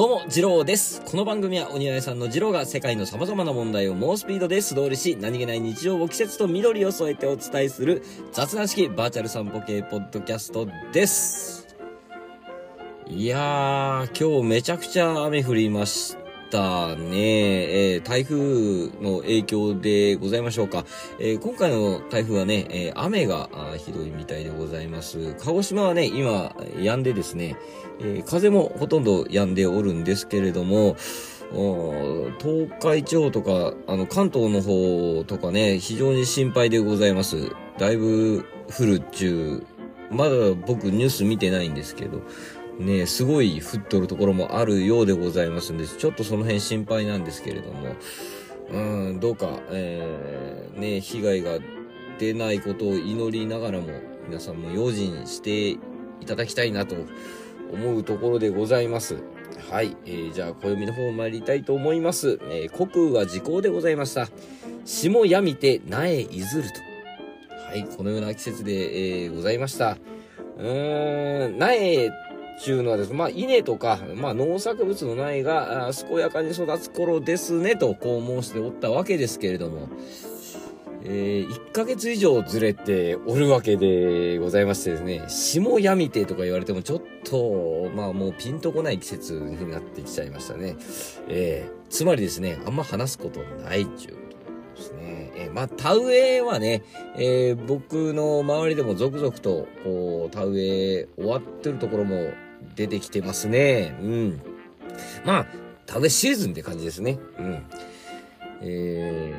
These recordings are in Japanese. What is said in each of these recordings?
どうも、ジローです。この番組は、お庭屋さんのジローが世界の様々な問題を猛スピードで素通りし、何気ない日常を季節と緑を添えてお伝えする雑談式バーチャル散歩系ポッドキャストです。いやー、今日めちゃくちゃ雨降りましたね。えー台風の影響でございましょうか。えー今回の台風はね、えー雨がひどいみたいでございます。鹿児島はね、今、止んでですね、え風もほとんど止んでおるんですけれども、東海地方とか、あの、関東の方とかね、非常に心配でございます。だいぶ降るっちゅう、まだ僕ニュース見てないんですけど、ね、すごい降っとるところもあるようでございますんで、ちょっとその辺心配なんですけれども、うん、どうか、えー、ね、被害が出ないことを祈りながらも、皆さんも用心していただきたいなと思うところでございます。はい、えー、じゃあ、暦の方参りたいと思います。えー、国は時効でございました。霜やみて苗いずると。はい、このような季節で、えー、ございました。うーん、苗ちゅうのはですね、まあ、稲とか、まあ、農作物の苗が、健やかに育つ頃ですね、と、こう申しておったわけですけれども、えー、1ヶ月以上ずれておるわけでございましてですね、霜やみてとか言われてもちょっと、まあもうピンとこない季節になってきちゃいましたね。えー、つまりですね、あんま話すことないっちゅうことですね。えー、まあ田植えはね、えー、僕の周りでも続々と、こう、田植え終わってるところも出てきてますね。うん。まあ、田植えシーズンって感じですね。うん。え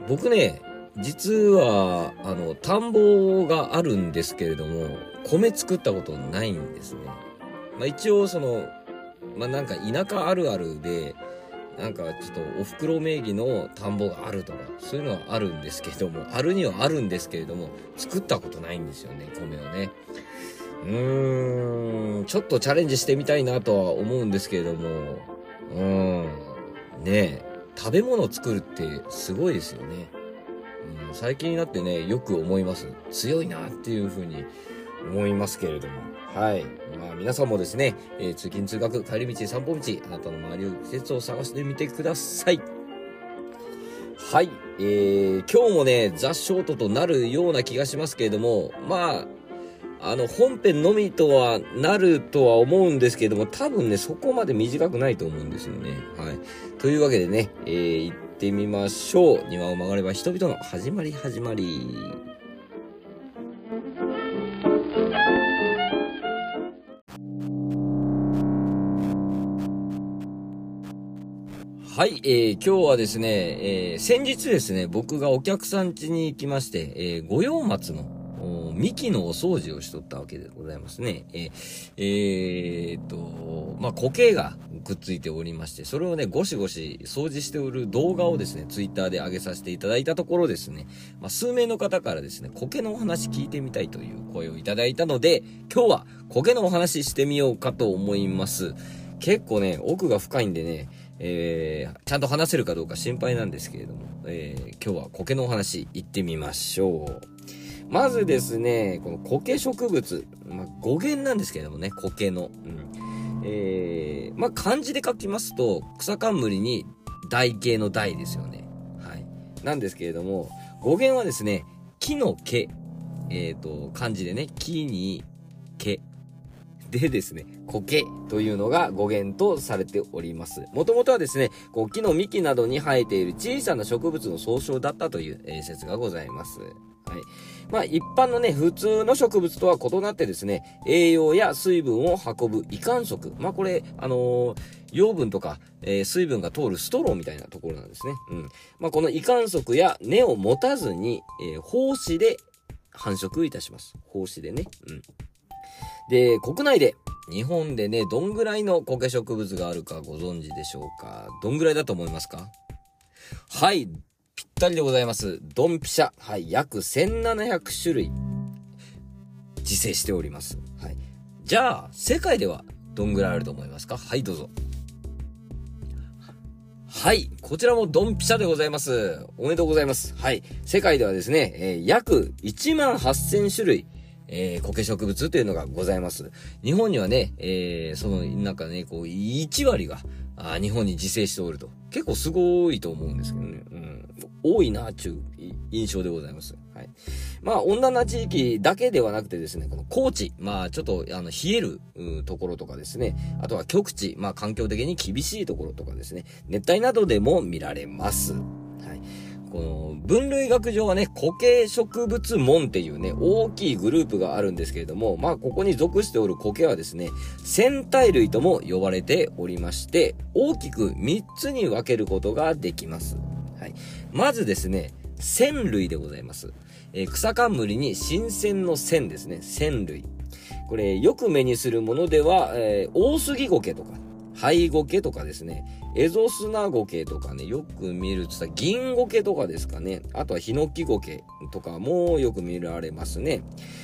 ー、僕ね、実は、あの、田んぼがあるんですけれども、米作ったことないんですね。まあ一応その、まあなんか田舎あるあるで、なんかちょっとお袋名義の田んぼがあるとか、そういうのはあるんですけれども、あるにはあるんですけれども、作ったことないんですよね、米をね。うーん、ちょっとチャレンジしてみたいなとは思うんですけれども、うん、ねえ、食べ物作るってすごいですよね。うん、最近になってね、よく思います。強いなっていうふうに思いますけれども。はい。まあ皆さんもですね、えー通勤通学、帰り道、散歩道、あなたの周りを季節を探してみてください。はい。えー、今日もね、ザ・ショートとなるような気がしますけれども、まあ、あの、本編のみとはなるとは思うんですけれども、多分ね、そこまで短くないと思うんですよね。はい。というわけでね、えー、行ってみましょう。庭を曲がれば人々の始まり始まり。はい、えー、今日はですね、えー、先日ですね、僕がお客さん家に行きまして、えー、五葉松の、幹のお掃除をしとったわけでございますね。えー、えーと、まあ、苔がくっついておりまして、それをね、ゴシゴシ掃除しておる動画をですね、ツイッターで上げさせていただいたところですね、まあ、数名の方からですね、苔のお話聞いてみたいという声をいただいたので、今日は苔のお話してみようかと思います。結構ね、奥が深いんでね、えー、ちゃんと話せるかどうか心配なんですけれども、えー、今日は苔のお話行ってみましょう。まずですね、この苔植物、まあ、語源なんですけれどもね、苔の。うん、えー、まあ、漢字で書きますと、草冠に台形の台ですよね。はい。なんですけれども、語源はですね、木の毛。えっ、と、漢字でね、木に毛。でですね、苔というのが語源とされております。もともとはですね、こう木の幹などに生えている小さな植物の総称だったという、えー説がございます。はい。まあ一般のね、普通の植物とは異なってですね、栄養や水分を運ぶ胃管束。まあこれ、あのー養分とか、えー水分が通るストローみたいなところなんですね。うん。まあこの胃管束や根を持たずに、えー胞子で繁殖いたします。胞子でね。うん。で、国内で、日本でね、どんぐらいの苔植物があるかご存知でしょうか？どんぐらいだと思いますか？はい、ったりでございます。ドンピシャ。はい、約1700種類、自生しております。はい。じゃあ、世界ではどんぐらいあると思いますか？はい、どうぞ。はい。こちらもドンピシャでございます。おめでとうございます。はい。世界ではですね、えー約1万8000種類、えー、苔植物というのがございます。日本にはね、えー、その、なんかね、こう、1割が、あ日本に自生しておると。結構すごいと思うんですけどね。うん。多いな、ちゅう印象でございます。はい。まあ、温暖な地域だけではなくてですね、この高地、まあ、ちょっと、あの、冷える、ところとかですね、あとは極地、まあ、環境的に厳しいところとかですね、熱帯などでも見られます。はい。この、分類学上はね、固形植物門っていうね、大きいグループがあるんですけれども、まあ、ここに属しておる苔はですね、戦体類とも呼ばれておりまして、大きく3つに分けることができます。はい。まずですね、線類でございます。えー、草冠に新鮮の線ですね。線類。これ、よく目にするものでは、えー、大杉苔とか、灰苔とかですね、エゾスナゴケとかね、よく見るとさ、銀ゴケとかですかね。あとはヒノキゴケとかもよく見られますね。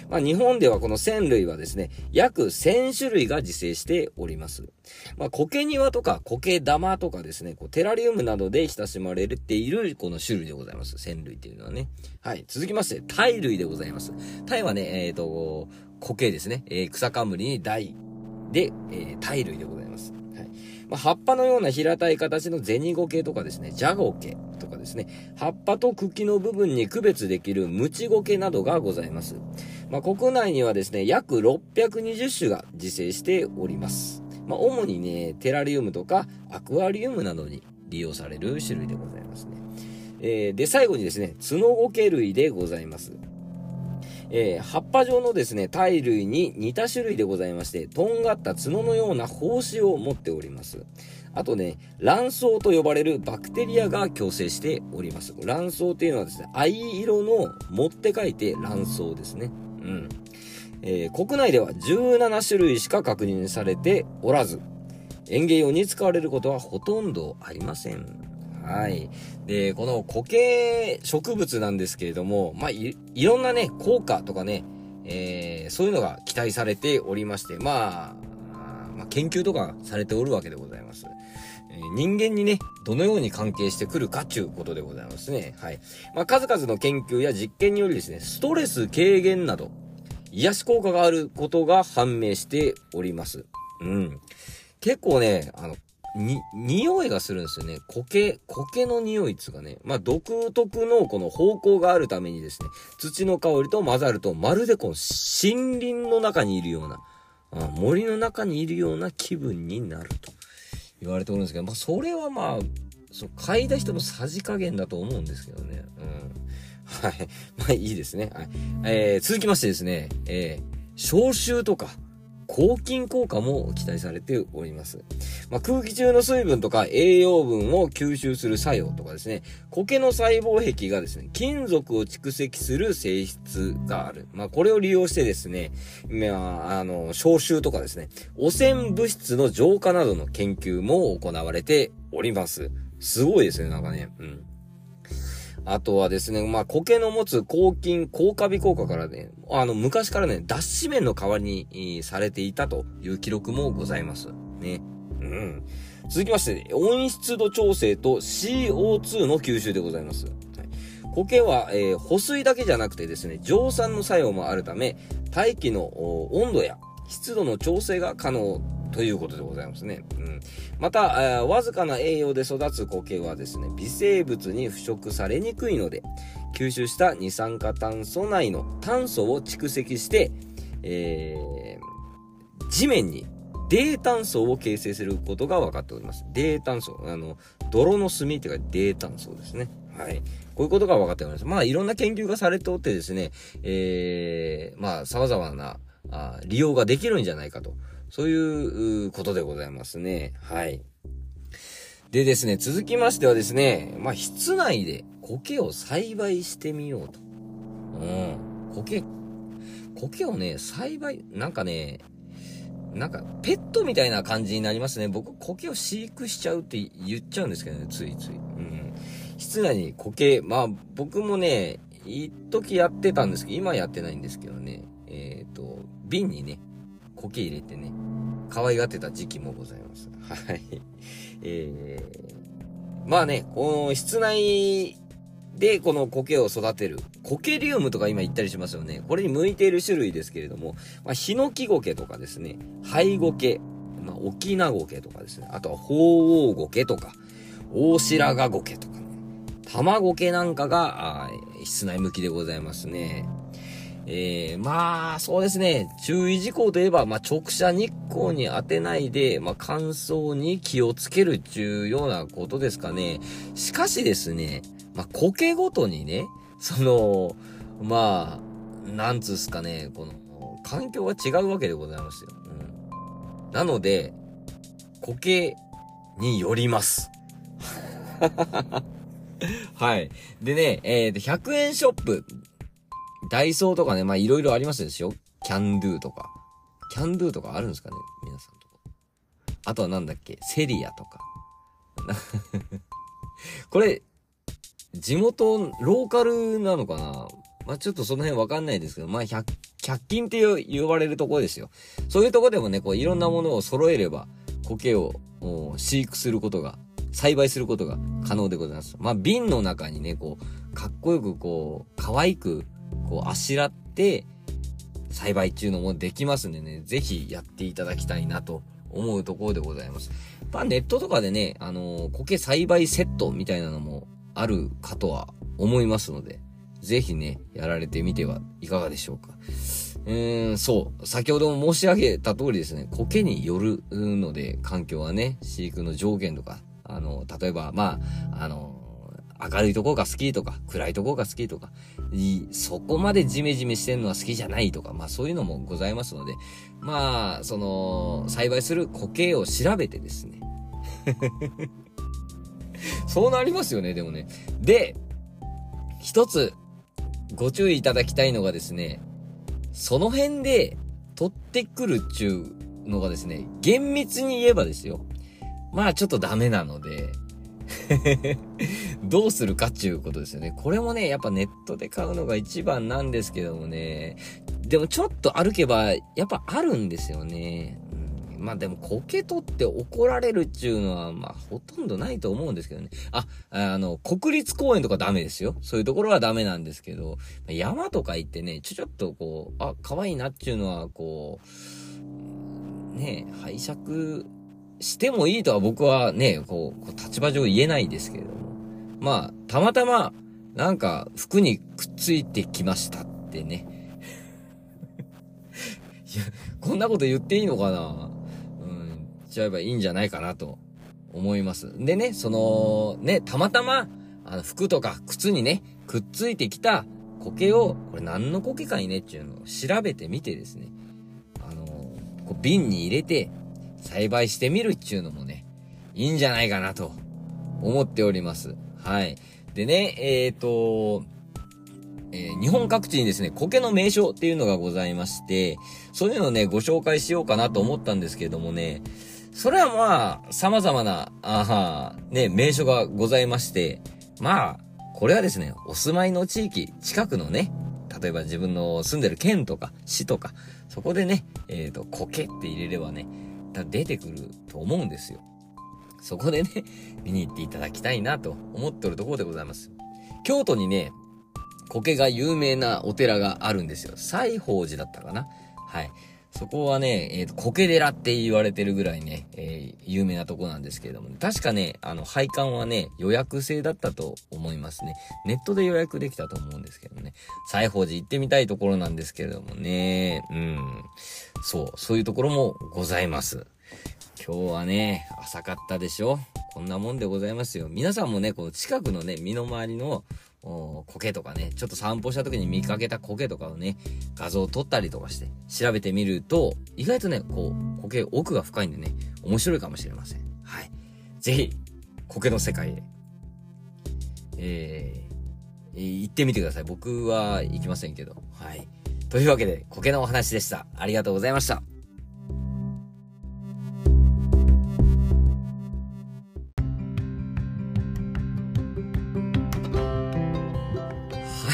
まあ日本ではこの線類はですね、約1000種類が自生しております。まあ苔庭とか苔玉とかですね、こうテラリウムなどで親しまれているこの種類でございます。線類っていうのはね。はい。続きまして、タイ類でございます。タイはね、えっ、ー、と、苔ですね。えー、草冠に大で、えー、イ類でございます。ま、葉っぱのような平たい形の銭ゴケとかですね、ジャゴケとかですね、葉っぱと茎の部分に区別できるムチゴケなどがございます。まあ、国内にはですね、約620種が自生しております。まあ、主にね、テラリウムとかアクアリウムなどに利用される種類でございますね。えー、で、最後にですね、角ゴケ類でございます。えー、葉っぱ状のですね、体類に似た種類でございまして、とんがった角のような胞子を持っております。あとね、卵巣と呼ばれるバクテリアが共生しております。卵巣っていうのはですね、藍色の持って書いて卵巣ですね。うん。えー、国内では17種類しか確認されておらず、園芸用に使われることはほとんどありません。はい。で、この固形植物なんですけれども、まあ、い、ろんなね、効果とかね、えー、そういうのが期待されておりまして、まあ、まあ、研究とかされておるわけでございます。え、人間にね、どのように関係してくるかということでございますね。はい。まあ、数々の研究や実験によりですね、ストレス軽減など、癒し効果があることが判明しております。うん。結構ね、あの、に、匂いがするんですよね。苔、苔の匂いっつうかね。まあ、独特のこの方向があるためにですね、土の香りと混ざると、まるでこの森林の中にいるような、あ森の中にいるような気分になると言われておるんですけど、まあ、それはまあ、そう、嗅いだ人のさじ加減だと思うんですけどね。うん。はい。まあ、いいですね。はい。えー、続きましてですね、えー、消臭とか、抗菌効果も期待されております。まあ、空気中の水分とか栄養分を吸収する作用とかですね、苔の細胞壁がですね、金属を蓄積する性質がある。まあ、これを利用してですね、まあ、あの、消臭とかですね、汚染物質の浄化などの研究も行われております。すごいですね、なんかね。うん。あとはですね、まあ、苔の持つ抗菌、抗カビ効果からね、あの、昔からね、脱脂綿の代わりにされていたという記録もございます。ね。うん。続きまして、温湿度調整と CO2 の吸収でございます。苔は、えー、保水だけじゃなくてですね、蒸散の作用もあるため、大気の温度や湿度の調整が可能ということでございますね。うん。また、わずかな栄養で育つ苔はですね、微生物に腐食されにくいので、吸収した二酸化炭素内の炭素を蓄積して、えー、地面に低炭素を形成することが分かっております。低炭素。あの、泥の炭っていうか低炭素ですね。はい。こういうことが分かっております。まあ、いろんな研究がされておってですね、えー、まあ、様々なあ利用ができるんじゃないかと。そういうことでございますね。はい。でですね、続きましてはですね、まあ、室内で苔を栽培してみようと。うん。苔、苔をね、栽培、なんかね、なんか、ペットみたいな感じになりますね。僕、苔を飼育しちゃうって言っちゃうんですけどね、ついつい。うん。室内に苔、まあ、僕もね、一時やってたんですけど、今やってないんですけどね、えっ、ー、と、瓶にね、苔入れてね、可愛がってた時期もございます。はい。えー、まあね、この室内で、この苔を育てる。苔リウムとか今言ったりしますよね。これに向いている種類ですけれども、まあ、ヒノキ苔とかですね、ハイゴケ、まあ、オキナゴケとかですね、あとは鳳凰ゴケとか、大白髪ゴケとかね、卵毛なんかが、室内向きでございますね。えー、まあ、そうですね。注意事項といえば、まあ、直射日光に当てないで、まあ、乾燥に気をつけるっていうようなことですかね。しかしですね、まあ、苔ごとにね、その、まあ、なんつうすかね、この、環境が違うわけでございますよ。うん。なので、苔によります。はい。でね、えっ、ー、と、100円ショップダイソーとかね、まあいろいろありますでしょ？キャンドゥとか。キャンドゥとかあるんですかね皆さんとこ。あとはなんだっけ？セリアとか。これ、地元、ローカルなのかな？まあちょっとその辺わかんないですけど、まあ100、均って言われるとこですよ。そういうとこでもね、こういろんなものを揃えれば、苔を飼育することが、栽培することが可能でございます。まあ瓶の中にね、こう、かっこよくこう、可愛くこう、あしらって、栽培っていうのもできますんでね、ぜひやっていただきたいなと思うところでございます。まあ、ネットとかでね、あのー、苔栽培セットみたいなのもあるかとは思いますので、ぜひね、やられてみてはいかがでしょうか。うーん、そう。先ほども申し上げた通りですね、苔によるので、環境はね、飼育の条件とか、あの、例えば、まあ、あの、明るいとこが好きとか、暗いとこが好きとか、そこまでジメジメしてんのは好きじゃないとか、まあそういうのもございますので、まあ、その、栽培する苔を調べてですね。そうなりますよね、でもね。で、一つ、ご注意いただきたいのがですね、その辺で取ってくるっちゅうのがですね、厳密に言えばですよ。まあちょっとダメなので、どうするかっていうことですよね。これもね、やっぱネットで買うのが一番なんですけどもね。でもちょっと歩けば、やっぱあるんですよね。うん、まあでも、苔取って怒られるっていうのは、まあほとんどないと思うんですけどね。あ、あの、国立公園とかダメですよ。そういうところはダメなんですけど、山とか行ってね、ちょちょっとこう、あ、可愛いなっていうのは、こう、ね、拝借してもいいとは僕はね、こう、立場上言えないですけれども。まあ、たまたま、なんか、服にくっついてきましたってね。いや、こんなこと言っていいのかなうん、ちゃえばいいんじゃないかなと思います。でね、その、ね、たまたま、あの、服とか靴にね、くっついてきた苔を、これ何の苔かいねっていうのを調べてみてですね、あのこう瓶に入れて、栽培してみるっていうのもね、いいんじゃないかなと思っております。はい。でね、えっ、ー、と、えー、日本各地にですね、苔の名所っていうのがございまして、そういうのをね、ご紹介しようかなと思ったんですけれどもね、それはまあ、様々な、あは、ね、名所がございまして、まあ、これはですね、お住まいの地域、近くのね、例えば自分の住んでる県とか市とか、そこでね、えっ、ー、と、苔って入れればね、出てくると思うんですよ。そこでね、見に行っていただきたいなと思っておるところでございます。京都にね、苔が有名なお寺があるんですよ。西宝寺だったかなはい。そこはね、えっ、ー、と、苔寺って言われてるぐらいね、えー、有名なとこなんですけれども、ね、確かね、あの、配管はね、予約制だったと思いますね。ネットで予約できたと思うんですけどね。西宝寺行ってみたいところなんですけれどもね、うん。そう、そういうところもございます。今日はね、浅かったでしょ？こんなもんでございますよ。皆さんもね、この近くのね、身の回りの苔とかね、ちょっと散歩した時に見かけた苔とかをね、画像を撮ったりとかして調べてみると、意外とね、こう、苔奥が深いんでね、面白いかもしれません。はい。ぜひ、苔の世界へ、えー、行ってみてください。僕は行きませんけど。はい。というわけで、苔のお話でした。ありがとうございました。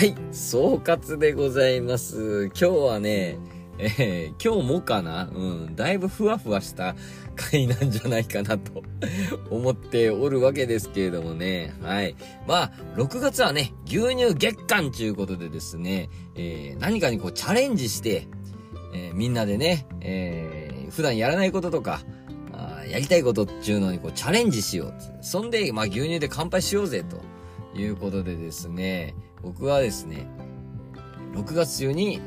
はい、総括でございます。今日はね、えー、今日もかな？うん、だいぶふわふわした回なんじゃないかなと 思っておるわけですけれどもね。はい。まあ、6月はね、牛乳月間ということでですね、えー、何かにこうチャレンジして、えー、みんなでね、えー、普段やらないこととか、あやりたいことっていうのにこうチャレンジしよう。そんで、まあ牛乳で乾杯しようぜということでですね、僕はですね、6月中に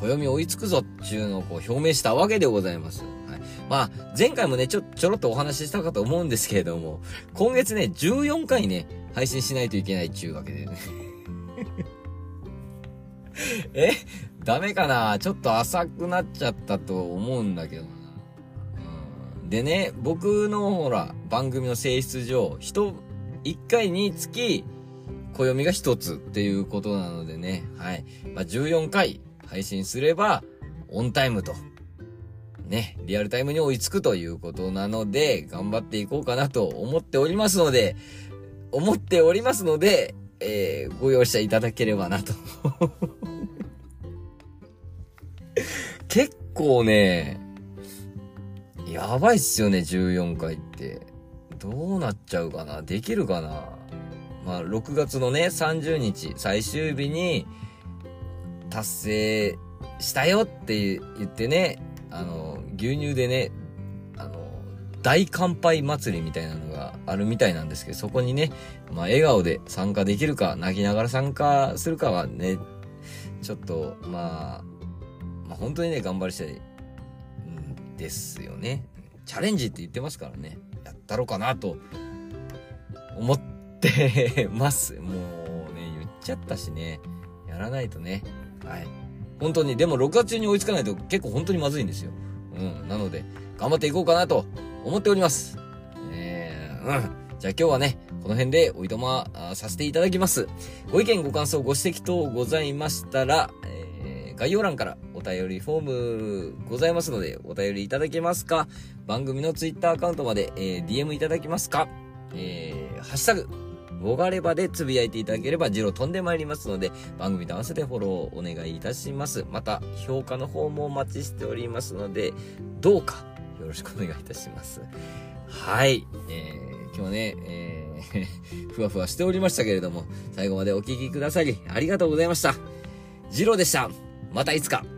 暦追いつくぞっていうのをこう表明したわけでございます。はい。まあ、前回もね、ちょ、ちょろっとお話ししたかと思うんですけれども、今月ね、14回ね、配信しないといけないっちゅうわけでね。え？ダメかな？ちょっと浅くなっちゃったと思うんだけどな。でね、僕のほら、番組の性質上、人、1回につき、暦が1つっていうことなのでね、はい。まあ、14回配信すれば、オンタイムと、ね、リアルタイムに追いつくということなので、頑張っていこうかなと思っておりますので、思っておりますので、えー、ご容赦いただければなと 結構ね、やばいっすよね、14回って。どうなっちゃうかな？できるかな？まあ、6月のね、30日、最終日に、達成したよって言ってね、あの、牛乳でね、あの、大乾杯祭りみたいなのがあるみたいなんですけど、そこにね、まあ、笑顔で参加できるか、泣きながら参加するかはね、ちょっと、まあ、まあ、本当にね、頑張りしたい、んですよね。チャレンジって言ってますからね、やったろうかなと、思ってってます。もうね、言っちゃったしね、やらないとね、はい。本当に、でも6月中に追いつかないと結構本当にまずいんですよ。うん。なので、頑張っていこうかなと思っております。えー、うん。じゃあ今日はね、この辺でおいとまさせていただきます。ご意見、ご感想、ご指摘等ございましたら、えー、概要欄からお便りフォームございますので、お便りいただけますか？番組の Twitter アカウントまで、えー、DM いただけますか？えー、ハッシュタグ、ボガレバでつぶやいていただければ、ジロー飛んでまいりますので、番組と合わせてフォローお願いいたします。また、評価の方もお待ちしておりますので、どうかよろしくお願いいたします。はい。えー、今日はね、えー ふわふわしておりましたけれども、最後までお聴きくださり、ありがとうございました。ジローでした。またいつか。